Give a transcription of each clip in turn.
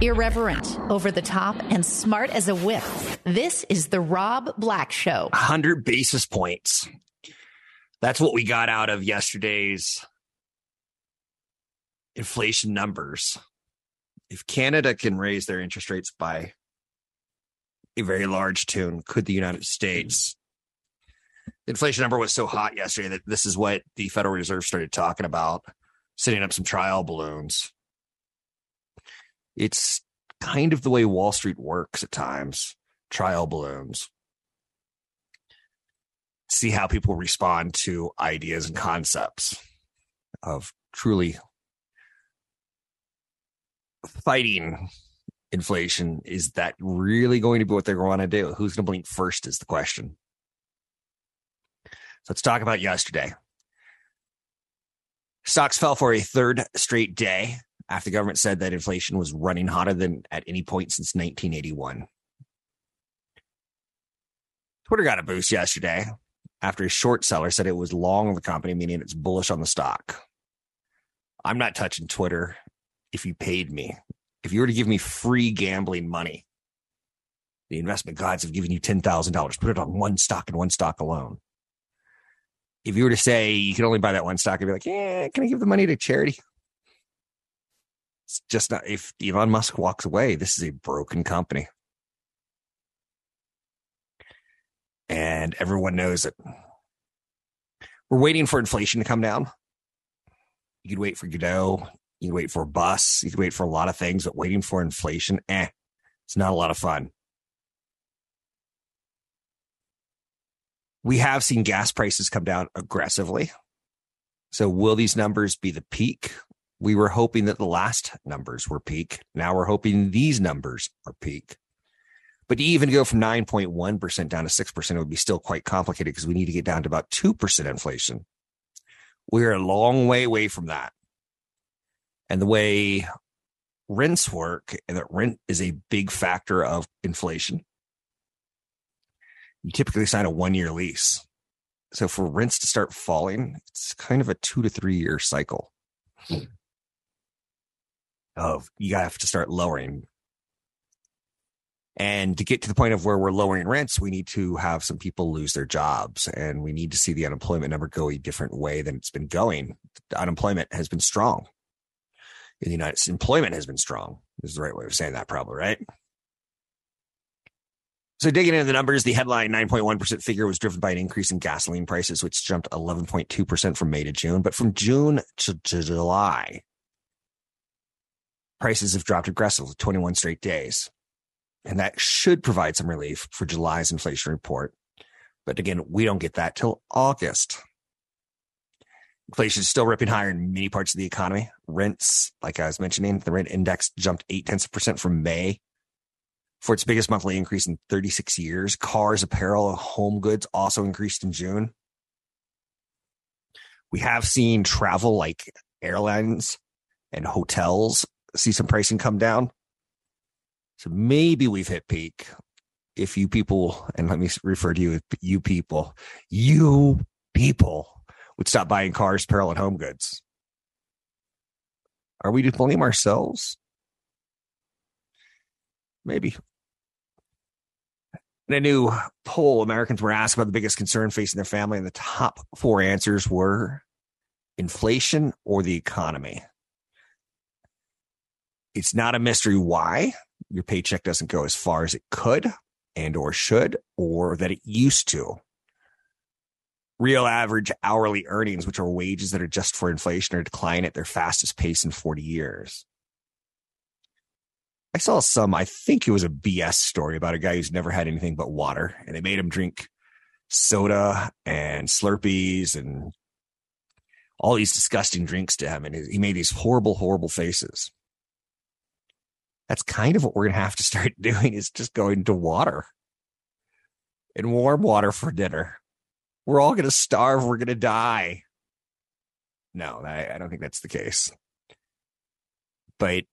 Irreverent, over the top, and smart as a whip. This is The Rob Black Show. 100 basis points. That's what we got out of yesterday's inflation numbers. If Canada can raise their interest rates by a very large tune, could the United States? Inflation number was so hot yesterday that this is what the Federal Reserve started talking about, setting up some trial balloons. It's kind of the way Wall Street works at times trial balloons. See how people respond to ideas and concepts of truly fighting inflation. Is that really going to be what they're going to do? Who's going to blink first is the question. So let's talk about yesterday. Stocks fell for a third straight day after the government said that inflation was running hotter than at any point since 1981. Twitter got a boost yesterday after a short seller said it was long the company, meaning it's bullish on the stock. I'm not touching Twitter if you paid me. If you were to give me free gambling money, the investment gods have given you $10,000. Put it on one stock and one stock alone. If you were to say you can only buy that one stock, I'd be like, yeah, can I give the money to charity? It's just not, if Elon Musk walks away, this is a broken company. And everyone knows it. We're waiting for inflation to come down. You could wait for Godot. You could wait for a bus. You could wait for a lot of things, but waiting for inflation, eh, it's not a lot of fun. We have seen gas prices come down aggressively. So, will these numbers be the peak? We were hoping that the last numbers were peak. Now we're hoping these numbers are peak. But to even go from 9.1% down to 6%, it would be still quite complicated because we need to get down to about 2% inflation. We're a long way away from that. And the way rents work, and that rent is a big factor of inflation. You typically sign a one year lease. So for rents to start falling, it's kind of a two to three year cycle of you have to start lowering. And to get to the point of where we're lowering rents, we need to have some people lose their jobs and we need to see the unemployment number go a different way than it's been going. Unemployment has been strong in the United States. Employment has been strong. Is the right way of saying that, probably, right? So digging into the numbers, the headline 9.1% figure was driven by an increase in gasoline prices, which jumped 11.2% from May to June. But from June to, to July, prices have dropped aggressively 21 straight days. And that should provide some relief for July's inflation report. But again, we don't get that till August. Inflation is still ripping higher in many parts of the economy. Rents, like I was mentioning, the rent index jumped eight tenths of percent from May for its biggest monthly increase in 36 years. Cars, apparel, home goods also increased in June. We have seen travel like airlines and hotels see some pricing come down. So maybe we've hit peak. If you people, and let me refer to you as you people, you people would stop buying cars, apparel, and home goods. Are we to blame ourselves? Maybe. In a new poll, Americans were asked about the biggest concern facing their family, and the top four answers were inflation or the economy. It's not a mystery why your paycheck doesn't go as far as it could and or should or that it used to. Real average hourly earnings, which are wages that are just for inflation, are declining at their fastest pace in 40 years. I saw some, I think it was a BS story about a guy who's never had anything but water, and they made him drink soda and Slurpees and all these disgusting drinks to him. And he made these horrible, horrible faces. That's kind of what we're going to have to start doing is just going to water and warm water for dinner. We're all going to starve. We're going to die. No, I, I don't think that's the case. But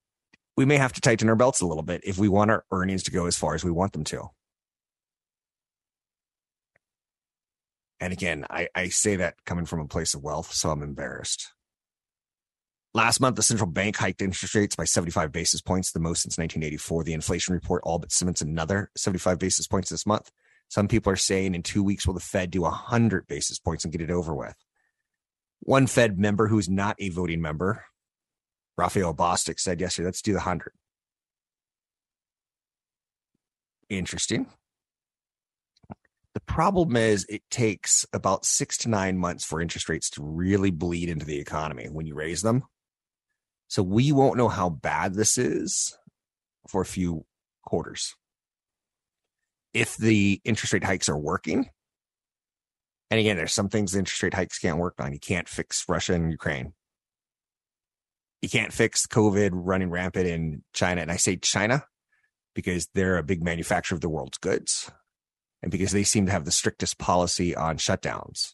we may have to tighten our belts a little bit if we want our earnings to go as far as we want them to. And again, I, I say that coming from a place of wealth, so I'm embarrassed. Last month, the central bank hiked interest rates by 75 basis points, the most since 1984. The inflation report all but cements another 75 basis points this month. Some people are saying in two weeks, will the Fed do 100 basis points and get it over with? One Fed member who's not a voting member, Raphael Bostic, said yesterday, let's do the 100. Interesting. The problem is it takes about six to nine months for interest rates to really bleed into the economy when you raise them. So we won't know how bad this is for a few quarters. If the interest rate hikes are working, and again, there's some things the interest rate hikes can't work on. You can't fix Russia and Ukraine. You can't fix COVID running rampant in China. And I say China because they're a big manufacturer of the world's goods and because they seem to have the strictest policy on shutdowns.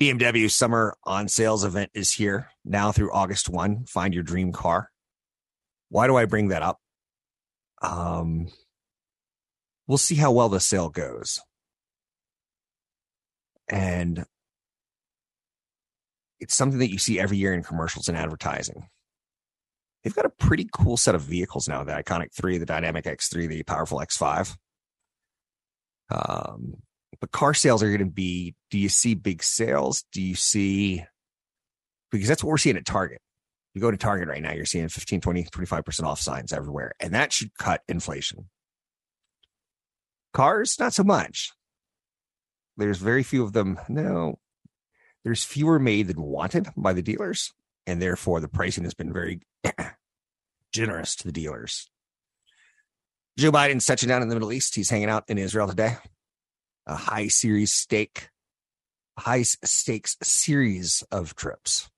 BMW summer on sales event is here now through August 1. Find your dream car. Why do I bring that up? Um, we'll see how well the sale goes. And it's something that you see every year in commercials and advertising. They've got a pretty cool set of vehicles now the Iconic 3, the Dynamic X3, the Powerful X5. Um, but car sales are going to be do you see big sales? Do you see, because that's what we're seeing at Target. You go to Target right now, you're seeing 15, 20, 25% off signs everywhere, and that should cut inflation. Cars, not so much. There's very few of them. No, there's fewer made than wanted by the dealers, and therefore the pricing has been very generous to the dealers. Joe Biden's touching down in the Middle East. He's hanging out in Israel today. A high series stake, high stakes series of trips.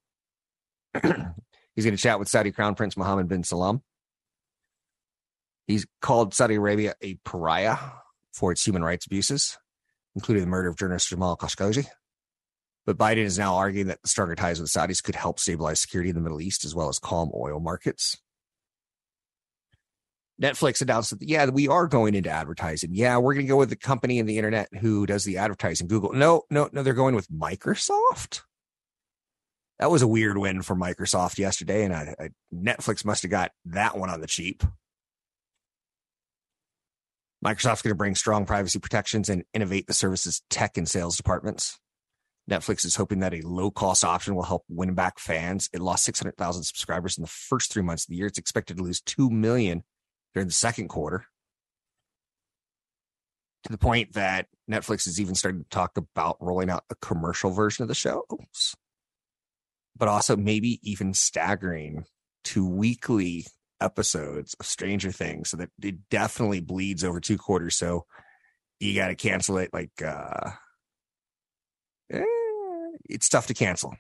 He's going to chat with Saudi Crown Prince Mohammed bin Salman. He's called Saudi Arabia a pariah for its human rights abuses, including the murder of journalist Jamal Khashoggi. But Biden is now arguing that stronger ties with the Saudis could help stabilize security in the Middle East as well as calm oil markets. Netflix announced that, yeah, we are going into advertising. Yeah, we're going to go with the company in the internet who does the advertising, Google. No, no, no, they're going with Microsoft. That was a weird win for Microsoft yesterday, and I, I, Netflix must have got that one on the cheap. Microsoft's going to bring strong privacy protections and innovate the service's tech and sales departments. Netflix is hoping that a low cost option will help win back fans. It lost 600,000 subscribers in the first three months of the year. It's expected to lose 2 million during the second quarter. To the point that Netflix is even starting to talk about rolling out a commercial version of the show, but also maybe even staggering to weekly episodes of Stranger Things so that it definitely bleeds over two quarters. So you got to cancel it. Like, uh, eh, it's tough to cancel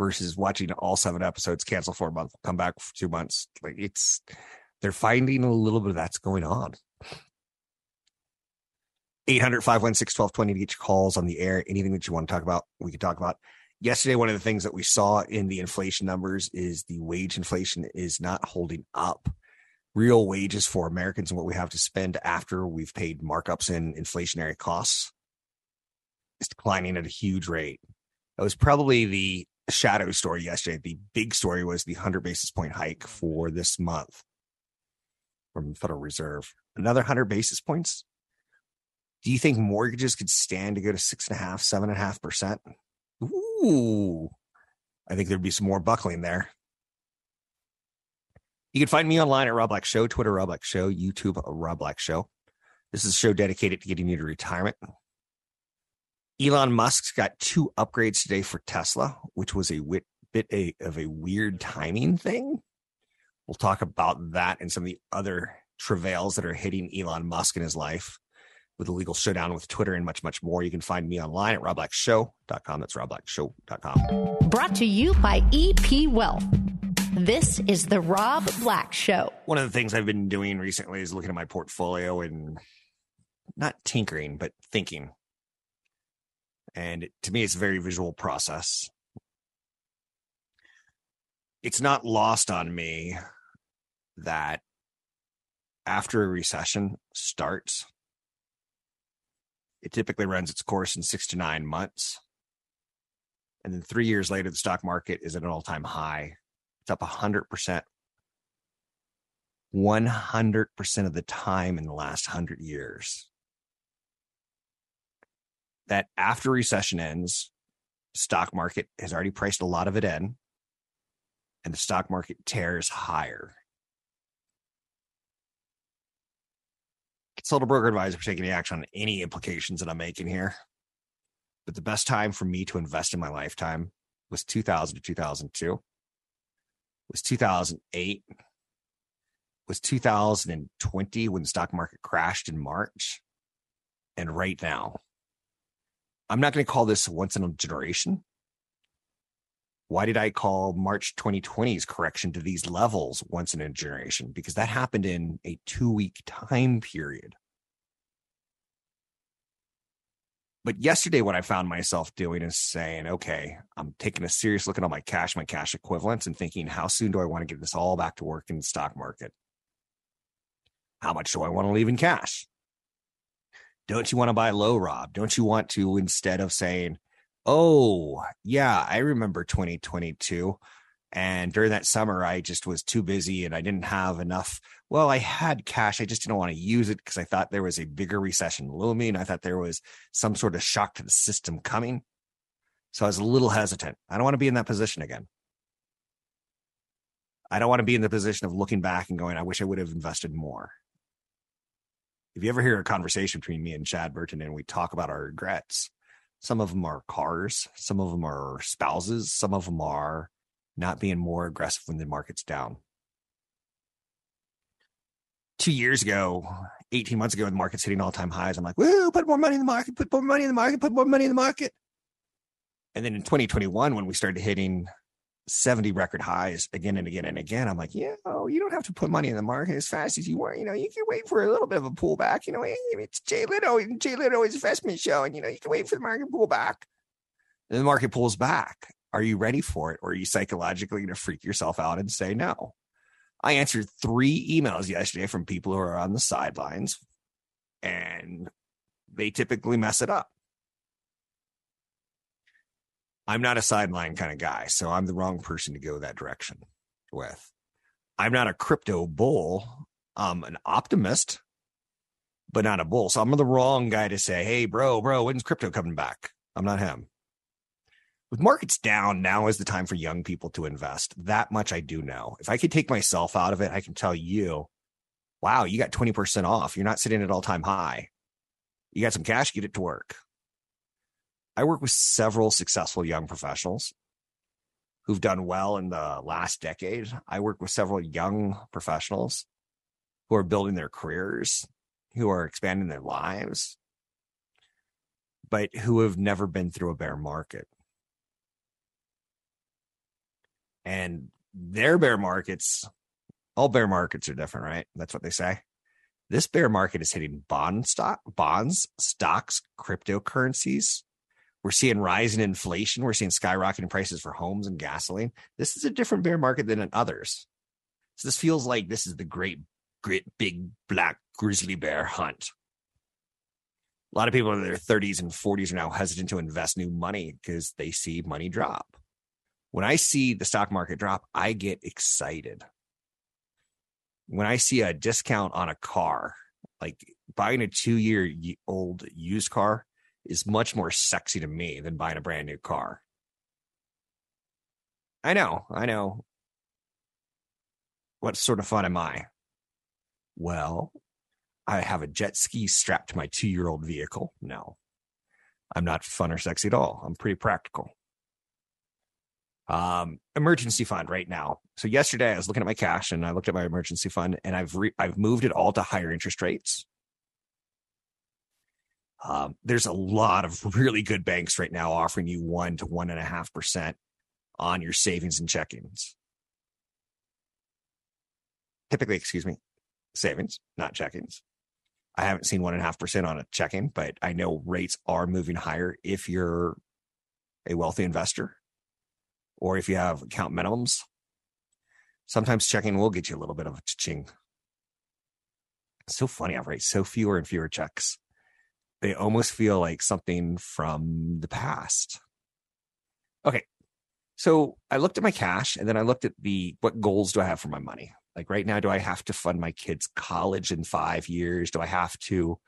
versus watching all seven episodes, cancel for a month, come back for two months. Like it's, they're finding a little bit of that's going on. 800 516 1220 to get calls on the air. Anything that you want to talk about, we can talk about yesterday one of the things that we saw in the inflation numbers is the wage inflation is not holding up real wages for americans and what we have to spend after we've paid markups and inflationary costs is declining at a huge rate that was probably the shadow story yesterday the big story was the 100 basis point hike for this month from the federal reserve another 100 basis points do you think mortgages could stand to go to six and a half seven and a half percent Ooh, I think there'd be some more buckling there. You can find me online at Rob Black Show, Twitter Rob Black Show, YouTube Rob Black Show. This is a show dedicated to getting you to retirement. Elon Musk's got two upgrades today for Tesla, which was a wit, bit a, of a weird timing thing. We'll talk about that and some of the other travails that are hitting Elon Musk in his life. with a legal showdown with Twitter and much, much more. You can find me online at robblackshow.com. That's robblackshow.com. Brought to you by EP Wealth. This is the Rob Black Show. One of the things I've been doing recently is looking at my portfolio and not tinkering, but thinking. And to me, it's a very visual process. It's not lost on me that after a recession starts, it typically runs its course in six to nine months. And then three years later, the stock market is at an all time high. It's up 100%. 100% of the time in the last 100 years. That after recession ends, stock market has already priced a lot of it in, and the stock market tears higher. consult a broker advisor for taking any action on any implications that I'm making here. But the best time for me to invest in my lifetime was 2000 to 2002, was 2008, was 2020 when the stock market crashed in March, and right now. I'm not going to call this once in a generation. Why did I call March 2020's correction to these levels once in a generation? Because that happened in a two week time period. But yesterday, what I found myself doing is saying, okay, I'm taking a serious look at all my cash, my cash equivalents, and thinking, how soon do I want to get this all back to work in the stock market? How much do I want to leave in cash? Don't you want to buy low, Rob? Don't you want to, instead of saying, Oh, yeah, I remember 2022. And during that summer, I just was too busy and I didn't have enough. Well, I had cash. I just didn't want to use it because I thought there was a bigger recession looming. I thought there was some sort of shock to the system coming. So I was a little hesitant. I don't want to be in that position again. I don't want to be in the position of looking back and going, I wish I would have invested more. If you ever hear a conversation between me and Chad Burton and we talk about our regrets, some of them are cars, some of them are spouses, some of them are not being more aggressive when the market's down. Two years ago, 18 months ago, the market's hitting all time highs. I'm like, woo, put more money in the market, put more money in the market, put more money in the market. And then in 2021, when we started hitting 70 record highs again and again and again. I'm like, yeah, oh, you don't have to put money in the market as fast as you want. You know, you can wait for a little bit of a pullback. You know, it's Jay Leno, Jay Leno's investment show, and you know, you can wait for the market pullback. And the market pulls back. Are you ready for it? Or are you psychologically going to freak yourself out and say no? I answered three emails yesterday from people who are on the sidelines, and they typically mess it up. I'm not a sideline kind of guy, so I'm the wrong person to go that direction with. I'm not a crypto bull. I'm an optimist, but not a bull. So I'm the wrong guy to say, hey, bro, bro, when's crypto coming back? I'm not him. With markets down, now is the time for young people to invest. That much I do know. If I could take myself out of it, I can tell you, wow, you got 20% off. You're not sitting at all time high. You got some cash, get it to work. I work with several successful young professionals who've done well in the last decade. I work with several young professionals who are building their careers, who are expanding their lives, but who have never been through a bear market. And their bear markets, all bear markets are different, right? That's what they say. This bear market is hitting bond stock, bonds, stocks, cryptocurrencies, we're seeing rising inflation. We're seeing skyrocketing prices for homes and gasoline. This is a different bear market than in others. So this feels like this is the great, great big black grizzly bear hunt. A lot of people in their 30s and 40s are now hesitant to invest new money because they see money drop. When I see the stock market drop, I get excited. When I see a discount on a car, like buying a two year old used car is much more sexy to me than buying a brand new car. I know, I know. What sort of fun am I? Well, I have a jet ski strapped to my two year old vehicle. No, I'm not fun or sexy at all. I'm pretty practical. Um, emergency fund right now. So yesterday I was looking at my cash and I looked at my emergency fund and I've re- I've moved it all to higher interest rates Um, there's a lot of really good banks right now offering you one to one and a half percent on your savings and checkings. Typically, excuse me, savings, not checkings. I haven't seen one and a half percent on a checking, but I know rates are moving higher if you're a wealthy investor or if you have account minimums. Sometimes checking will get you a little bit of a ching. So funny. I write so fewer and fewer checks. They almost feel like something from the past. Okay. So I looked at my cash and then I looked at the what goals do I have for my money? Like right now, do I have to fund my kids' college in five years? Do I have to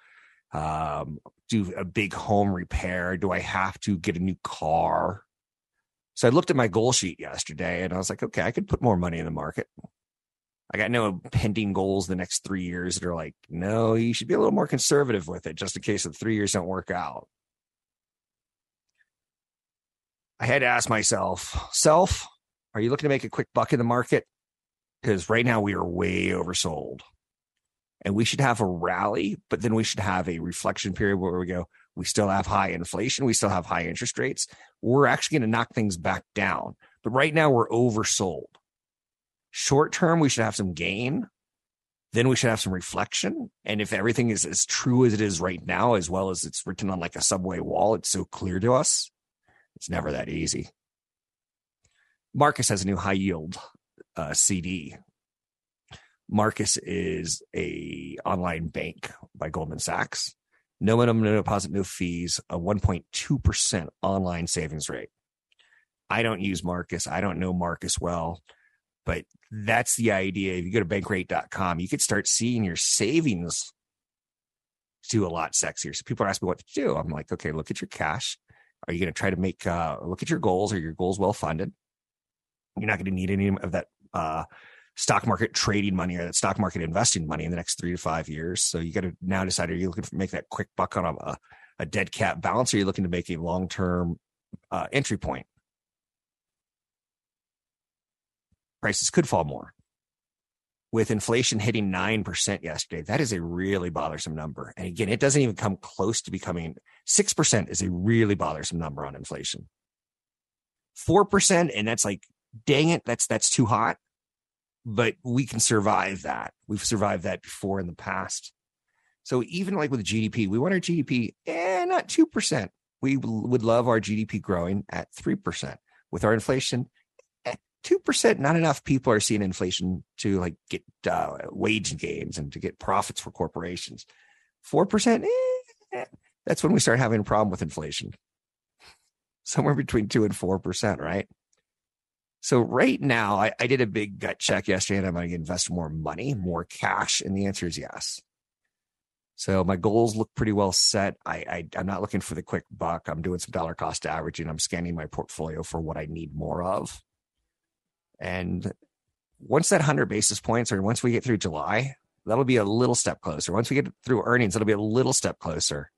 um, do a big home repair? Do I have to get a new car? So I looked at my goal sheet yesterday and I was like, okay, I could put more money in the market. I got no pending goals the next three years that are like, no, you should be a little more conservative with it just in case the three years don't work out. I had to ask myself, self, are you looking to make a quick buck in the market? Because right now we are way oversold. And we should have a rally, but then we should have a reflection period where we go, we still have high inflation. We still have high interest rates. We're actually going to knock things back down. But right now we're oversold. Short term, we should have some gain. Then we should have some reflection. And if everything is as true as it is right now, as well as it's written on like a subway wall, it's so clear to us. It's never that easy. Marcus has a new high yield uh, CD. Marcus is a online bank by Goldman Sachs no minimum no deposit, no fees, a 1.2% online savings rate. I don't use Marcus. I don't know Marcus well, but that's the idea. If you go to bankrate.com, you could start seeing your savings do a lot sexier. So people are asking me what to do. I'm like, okay, look at your cash. Are you going to try to make, uh, look at your goals? Are your goals well funded? You're not going to need any of that, uh, stock market trading money or that stock market investing money in the next three to five years. So you got to now decide: are you looking to make that quick buck on a, a dead cat bounce, or are you looking to make a long term uh, entry point? Prices could fall more. With inflation hitting 9% yesterday, that is a really bothersome number. And again, it doesn't even come close to becoming 6% is a really bothersome number on inflation. 4%, and that's like, dang it, that's that's too hot but we can survive that. We've survived that before in the past. So even like with GDP, we want our GDP, eh, not 2%. We would love our GDP growing at 3%. With our inflation, 2%, not enough people are seeing inflation to like get uh, wage gains and to get profits for corporations. 4%, eh, that's when we start having a problem with inflation. Somewhere between 2 and 4%, right? So right now, I, I did a big gut check yesterday, and I'm going to invest more money, more cash, and the answer is yes. So my goals look pretty well set. I, I I'm not looking for the quick buck. I'm doing some dollar cost averaging. I'm scanning my portfolio for what I need more of. And once that 100 basis points, or once we get through July, that'll be a little step closer. Once we get through earnings, it'll be a little step closer.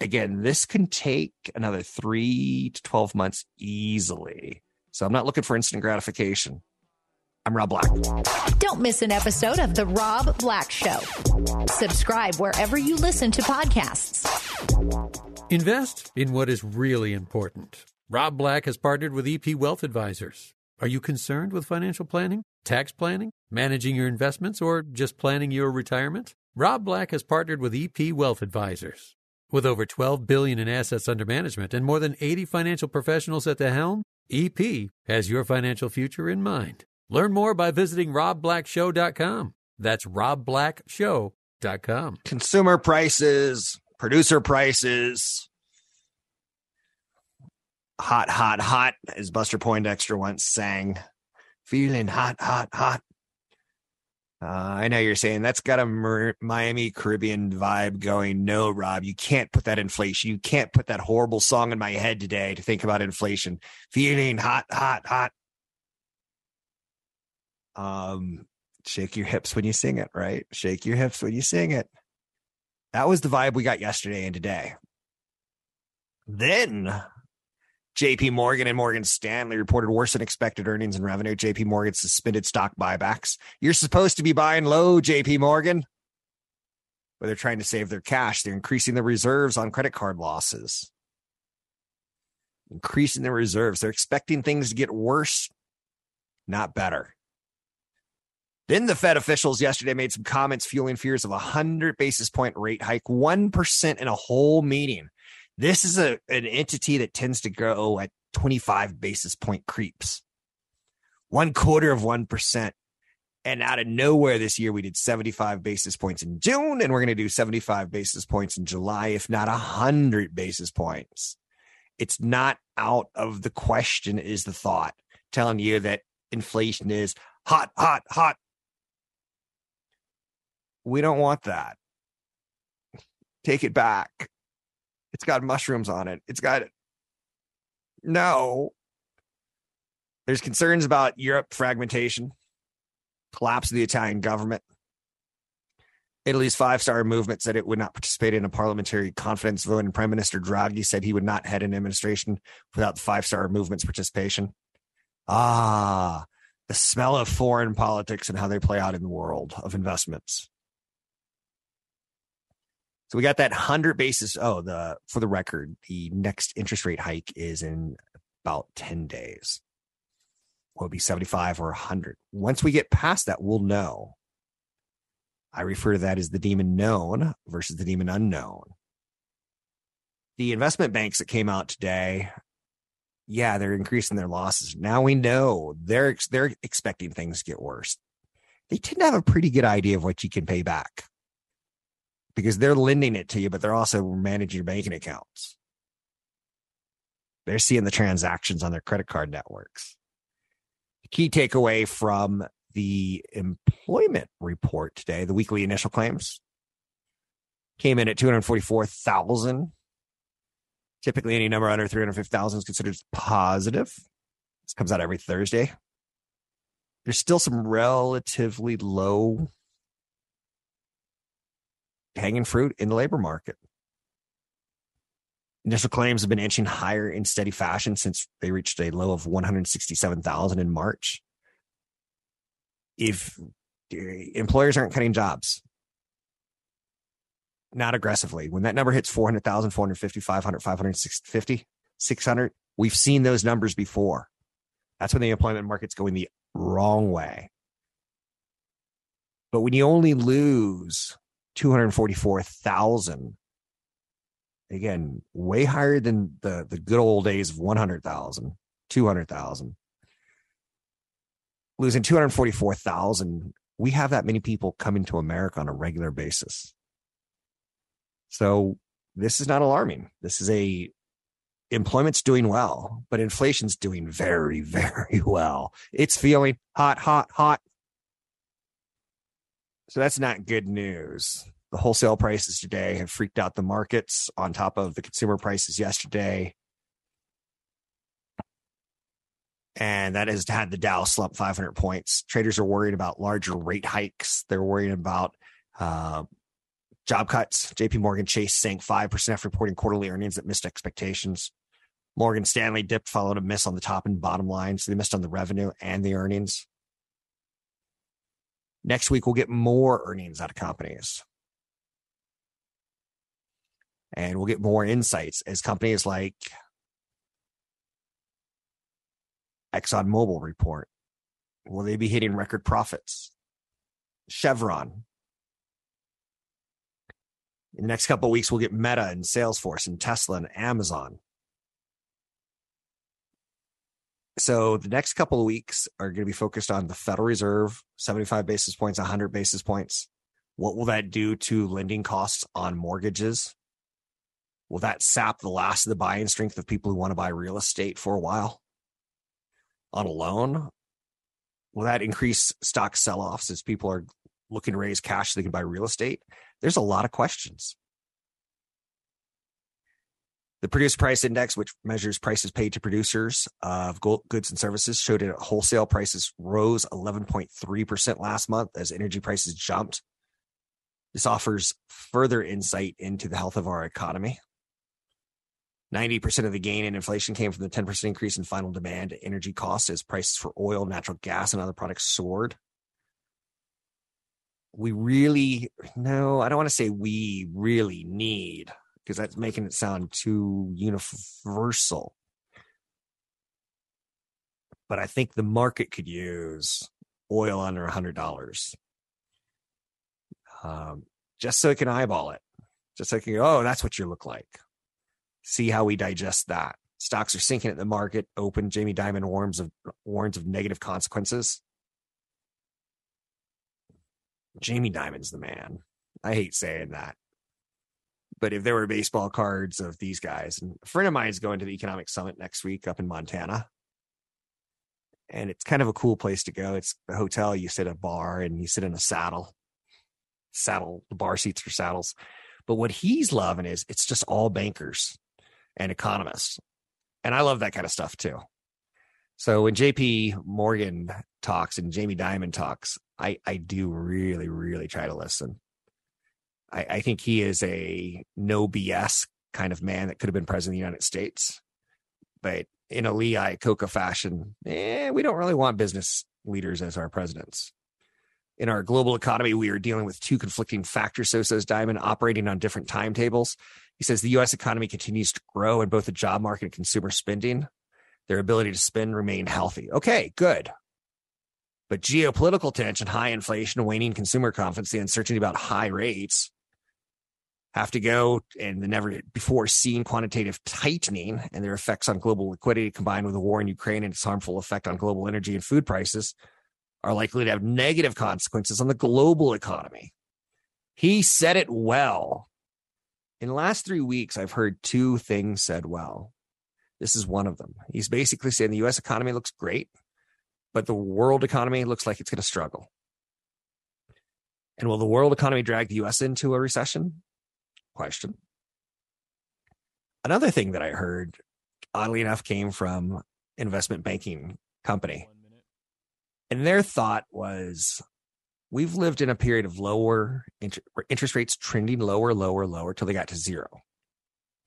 Again, this can take another three to 12 months easily so I'm not looking for instant gratification. I'm Rob Black. Don't miss an episode of The Rob Black Show. Subscribe wherever you listen to podcasts. Invest in what is really important. Rob Black has partnered with EP Wealth Advisors. Are you concerned with financial planning, tax planning, managing your investments, or just planning your retirement? Rob Black has partnered with EP Wealth Advisors. With over 12 billion in assets under management and more than 80 financial professionals at the helm, EP has your financial future in mind. Learn more by visiting robblackshow.com. That's robblackshow.com. Consumer prices, producer prices. Hot, hot, hot, as Buster Poindexter once sang. Feeling hot, hot, hot. Uh, I know you're saying that's got a Mer- Miami Caribbean vibe going. No, Rob, you can't put that inflation. You can't put that horrible song in my head today to think about inflation. Feeling hot, hot, hot. Um, shake your hips when you sing it, right? Shake your hips when you sing it. That was the vibe we got yesterday and today. Then JP Morgan and Morgan Stanley reported worse than expected earnings and revenue. JP Morgan suspended stock buybacks. You're supposed to be buying low, JP Morgan. but they're trying to save their cash. They're increasing the reserves on credit card losses, increasing the reserves. They're expecting things to get worse, not better. Then the Fed officials yesterday made some comments fueling fears of a 100 basis point rate hike, 1% in a whole meeting. This is a, an entity that tends to grow at 25 basis point creeps, one quarter of 1%. And out of nowhere this year, we did 75 basis points in June, and we're going to do 75 basis points in July, if not 100 basis points. It's not out of the question, is the thought telling you that inflation is hot, hot, hot, we don't want that. Take it back. It's got mushrooms on it. It's got no. There's concerns about Europe fragmentation, collapse of the Italian government. Italy's five star movement said it would not participate in a parliamentary confidence vote, and Prime Minister Draghi said he would not head an administration without the five star movement's participation. Ah, the smell of foreign politics and how they play out in the world of investments. So we got that 100 basis. Oh, the for the record, the next interest rate hike is in about 10 days. Will be 75 or 100? Once we get past that, we'll know. I refer to that as the demon known versus the demon unknown. The investment banks that came out today, yeah, they're increasing their losses. Now we know they're they're expecting things to get worse. They tend to have a pretty good idea of what you can pay back because they're lending it to you, but they're also managing your banking accounts. They're seeing the transactions on their credit card networks. The key takeaway from the employment report today, the weekly initial claims came in at 244,000. Typically, any number under 350,000 is considered positive. This comes out every Thursday. There's still some relatively low hanging fruit in the labor market. Initial claims have been inching higher in steady fashion since they reached a low of 167,000 in March. If eh, employers aren't cutting jobs, not aggressively, when that number hits 400,000, 450, 500, 550, 600, we've seen those numbers before. That's when the employment market's going the wrong way. But when you only lose 244,000. Again, way higher than the, the good old days of 100,000, 200,000. Losing 244,000, we have that many people coming to America on a regular basis. So this is not alarming. This is a employment's doing well, but inflation's doing very, very well. It's feeling hot, hot, hot. So that's not good news. The wholesale prices today have freaked out the markets on top of the consumer prices yesterday. And that has had the Dow slump 500 points. Traders are worried about larger rate hikes. They're worried about uh, job cuts. JP Morgan Chase sank 5% after reporting quarterly earnings that missed expectations. Morgan Stanley dipped, followed a miss on the top and bottom line. So they missed on the revenue and the earnings. Next week, we'll get more earnings out of companies. And we'll get more insights as companies like ExxonMobil report. Will they be hitting record profits? Chevron. In the next couple weeks, we'll get Meta and Salesforce and Tesla and Amazon. So the next couple of weeks are going to be focused on the Federal Reserve, 75 basis points, 100 basis points. What will that do to lending costs on mortgages? Will that sap the last of the buying strength of people who want to buy real estate for a while on a loan? Will that increase stock sell offs as people are looking to raise cash so they can buy real estate? There's a lot of questions. The producer price index, which measures prices paid to producers of goods and services, showed that wholesale prices rose 11.3% last month as energy prices jumped. This offers further insight into the health of our economy. 90% of the gain in inflation came from the 10% increase in final demand energy costs as prices for oil, natural gas, and other products soared. we really no, I don't want to say we really need because that's making it sound too universal. But I think the market could use oil under a hundred dollars. Um, just so it can eyeball it. Just so it can go, oh, that's what you look like. See how we digest that. Stocks are sinking at the market open. Jamie Dimon warns of warns of negative consequences. Jamie Dimon's the man. I hate saying that. But if there were baseball cards of these guys, and a friend of mine is going to the economic summit next week up in Montana. And it's kind of a cool place to go. It's a hotel, you sit at a bar and you sit in a saddle. Saddle, the bar seats are saddles. But what he's loving is it's just all bankers and economists. And I love that kind of stuff too. So when JP Morgan talks and Jamie Dimon talks, I, I do really, really try to listen. I, I think he is a no BS kind of man that could have been president of the United States. But in a Lee Iacocca fashion, eh, we don't really want business leaders as our presidents. In our global economy, we are dealing with two conflicting factors, so says Dimon, operating on different timetables. He says the US economy continues to grow in both the job market and consumer spending their ability to spend remain healthy. Okay, good. But geopolitical tension, high inflation, waning consumer confidence, the uncertainty about high rates have to go and the never before seen quantitative tightening and their effects on global liquidity combined with the war in Ukraine and its harmful effect on global energy and food prices are likely to have negative consequences on the global economy. He said it well. In the last three weeks, I've heard two things said well. This is one of them. He's basically saying the US economy looks great, but the world economy looks like it's going to struggle. And will the world economy drag the US into a recession? Question. Another thing that I heard, oddly enough, came from investment banking company. And their thought was we've lived in a period of lower interest rates trending lower, lower, lower till they got to zero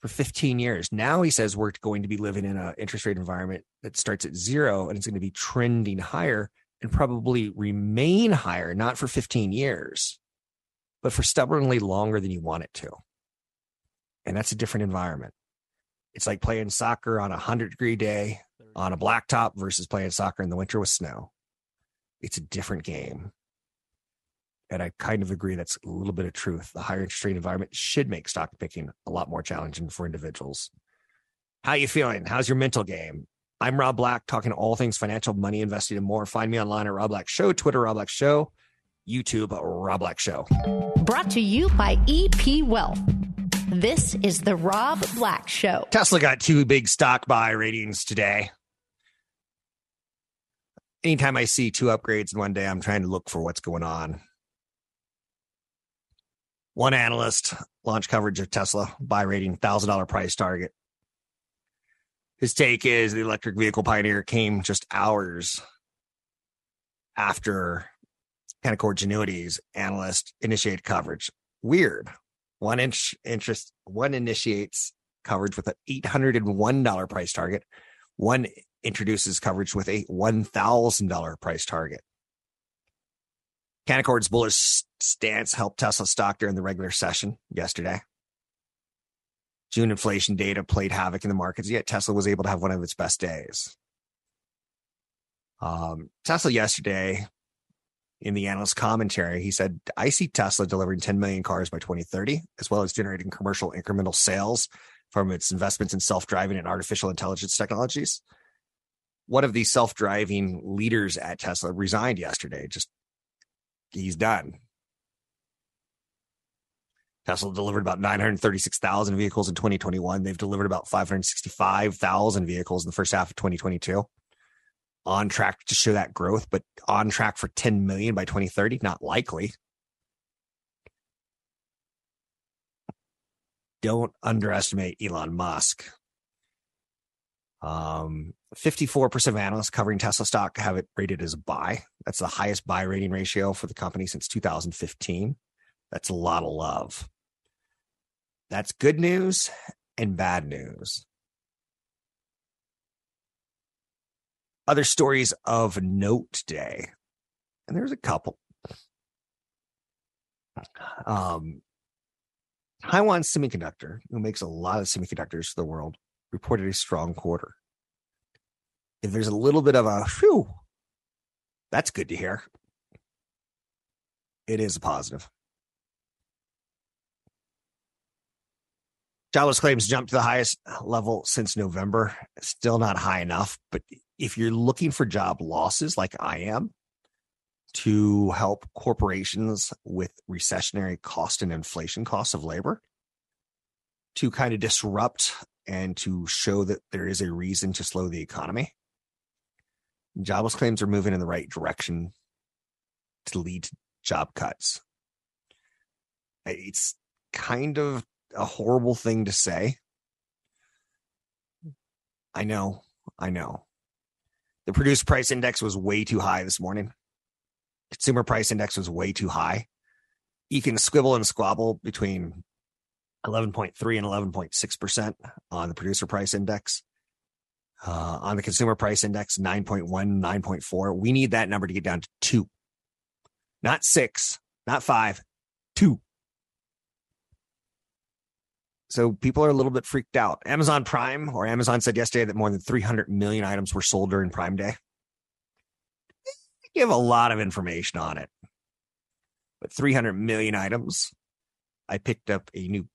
for 15 years. Now he says we're going to be living in an interest rate environment that starts at zero and it's going to be trending higher and probably remain higher, not for 15 years, but for stubbornly longer than you want it to. And that's a different environment. It's like playing soccer on a 100 degree day on a blacktop versus playing soccer in the winter with snow. It's a different game and I kind of agree that's a little bit of truth. The higher interest rate environment should make stock picking a lot more challenging for individuals. How you feeling? How's your mental game? I'm Rob Black, talking all things financial, money, investing, and more. Find me online at Rob Black Show, Twitter Rob Black Show, YouTube Rob Black Show. Brought to you by EP Wealth. This is the Rob Black Show. Tesla got two big stock buy ratings today. Anytime I see two upgrades in one day, I'm trying to look for what's going on. One analyst launched coverage of Tesla buy rating $1,000 price target. His take is the electric vehicle pioneer came just hours after Canaccord Genuity's analyst initiated coverage. Weird. One inch interest, one initiates coverage with an $801 price target. One introduces coverage with a $1,000 price target. Canaccord's bullish stance helped Tesla stock during the regular session yesterday. June inflation data played havoc in the markets, yet Tesla was able to have one of its best days. Um, Tesla yesterday, in the analyst commentary, he said, I see Tesla delivering 10 million cars by 2030, as well as generating commercial incremental sales from its investments in self driving and artificial intelligence technologies. One of the self driving leaders at Tesla resigned yesterday, just he's done. Tesla delivered about 936,000 vehicles in 2021. They've delivered about 565,000 vehicles in the first half of 2022. On track to show that growth, but on track for 10 million by 2030, not likely. Don't underestimate Elon Musk. Um, 54% of analysts covering Tesla stock have it rated as a buy. That's the highest buy rating ratio for the company since 2015. That's a lot of love. That's good news and bad news. Other stories of note today, and there's a couple. Um, Taiwan Semiconductor, who makes a lot of semiconductors for the world, reported a strong quarter. If there's a little bit of a whew, that's good to hear. It is a positive. Jobless claims jumped to the highest level since November. Still not high enough, but if you're looking for job losses like I am to help corporations with recessionary cost and inflation costs of labor, to kind of disrupt and to show that there is a reason to slow the economy, jobless claims are moving in the right direction to lead to job cuts. It's kind of a horrible thing to say. I know. I know. The producer price index was way too high this morning. Consumer price index was way too high. You can squibble and squabble between 11.3 and 11.6% on the producer price index. Uh, on the consumer price index, 9.1, 9.4. We need that number to get down to two, not six, not five, two. So people are a little bit freaked out. Amazon Prime or Amazon said yesterday that more than 300 million items were sold during Prime Day. They give a lot of information on it. But 300 million items. I picked up a new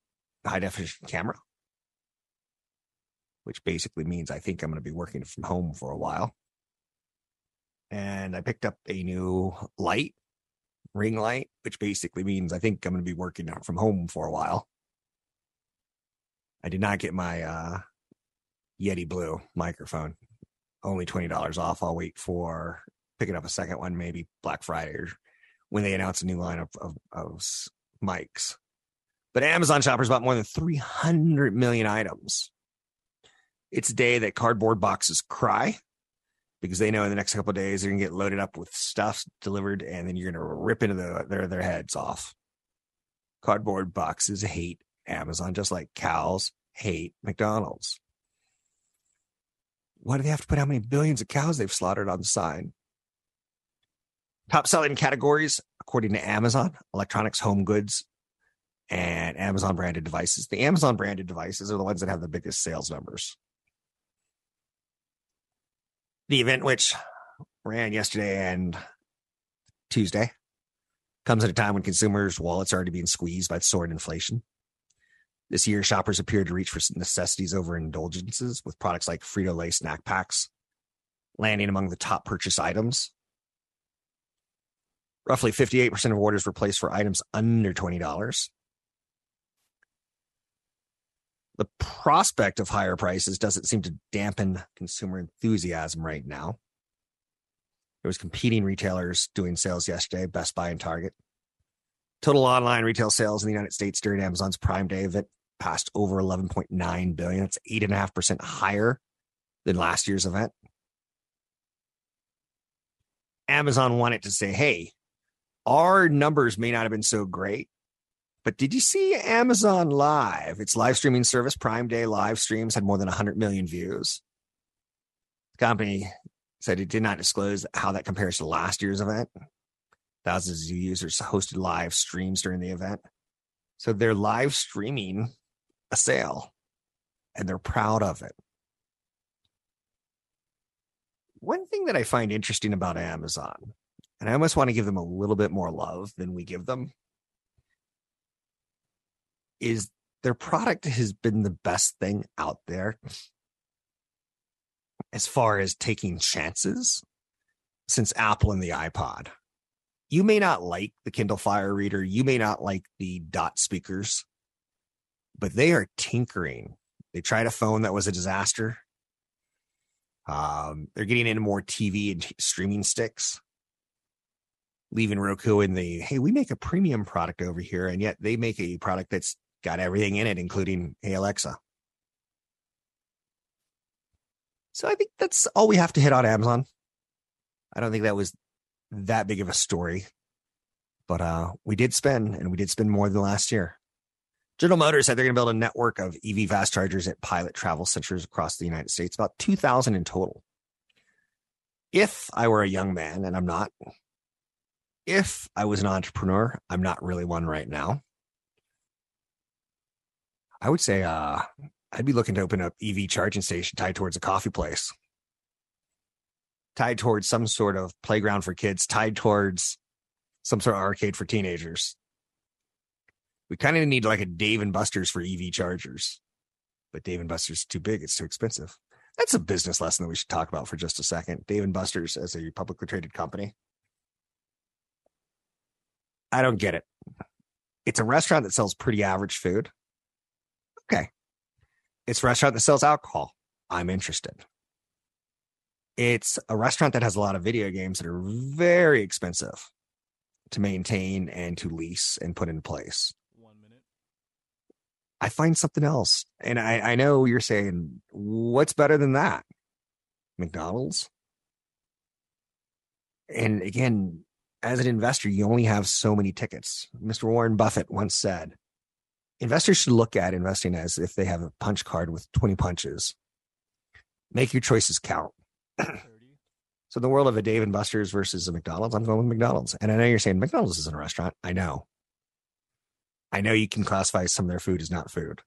high definition camera, which basically means I think I'm going to be working from home for a while. And I picked up a new light, ring light, which basically means I think I'm going to be working from home for a while. I did not get my uh, Yeti Blue microphone. Only twenty dollars off. I'll wait for picking up a second one, maybe Black Friday or when they announce a new lineup of, of, mics. But Amazon shoppers bought more than 300 million items. It's a day that cardboard boxes cry because they know in the next couple days they're gonna get loaded up with stuff delivered, and then you're gonna rip into the, their their heads off. Cardboard boxes hate Amazon, just like cows hate McDonald's. Why do they have to put how many billions of cows they've slaughtered on the sign? Top selling categories, according to Amazon, electronics, home goods, and Amazon branded devices. The Amazon branded devices are the ones that have the biggest sales numbers. The event, which ran yesterday and Tuesday, comes at a time when consumers' wallets are already being squeezed by soaring inflation. This year, shoppers appeared to reach for necessities over indulgences with products like Frito Lay snack packs landing among the top purchase items. Roughly 58% of orders were placed for items under $20. The prospect of higher prices doesn't seem to dampen consumer enthusiasm right now. There was competing retailers doing sales yesterday, Best Buy and Target. Total online retail sales in the United States during Amazon's Prime Day event passed over 11.9 billion. That's eight and a half percent higher than last year's event. Amazon wanted to say, hey, our numbers may not have been so great, but did you see Amazon Live? Its live streaming service, Prime Day live streams, had more than 100 million views. The company said it did not disclose how that compares to last year's event. Thousands of users hosted live streams during the event. So they're live streaming a sale and they're proud of it. One thing that I find interesting about Amazon, and I almost want to give them a little bit more love than we give them, is their product has been the best thing out there as far as taking chances since Apple and the iPod. You may not like the Kindle Fire Reader, you may not like the dot speakers, but they are tinkering. They tried a phone that was a disaster. Um, they're getting into more TV and streaming sticks, leaving Roku in the hey, we make a premium product over here, and yet they make a product that's got everything in it, including Hey Alexa. So I think that's all we have to hit on Amazon. I don't think that was that big of a story, but uh, we did spend, and we did spend more than last year. General Motors said they're going to build a network of EV fast chargers at pilot travel centers across the United States, about 2,000 in total. If I were a young man, and I'm not, if I was an entrepreneur, I'm not really one right now. I would say uh, I'd be looking to open up EV charging station tied towards a coffee place, tied towards some sort of playground for kids, tied towards some sort of arcade for teenagers. We kind of need like a Dave and Buster's for EV chargers, but Dave and Buster's is too big; it's too expensive. That's a business lesson that we should talk about for just a second. Dave and Buster's as a publicly traded company. I don't get it. It's a restaurant that sells pretty average food. Okay. It's a restaurant that sells alcohol. I'm interested. It's a restaurant that has a lot of video games that are very expensive to maintain and to lease and put in place. I find something else. And I, I know you're saying, what's better than that? McDonald's? And again, as an investor, you only have so many tickets. Mr. Warren Buffett once said, investors should look at investing as if they have a punch card with 20 punches. Make your choices count. so, the world of a Dave and Buster's versus a McDonald's, I'm going with McDonald's. And I know you're saying McDonald's isn't a restaurant. I know. I know you can classify some of their food as not food.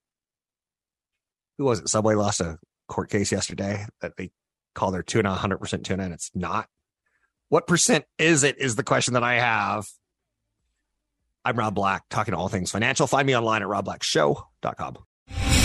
Who was it? Subway lost a court case yesterday that they call their tuna 100% tuna, and it's not. What percent is it? Is the question that I have. I'm Rob Black, talking all things financial. Find me online at robblackshow.com.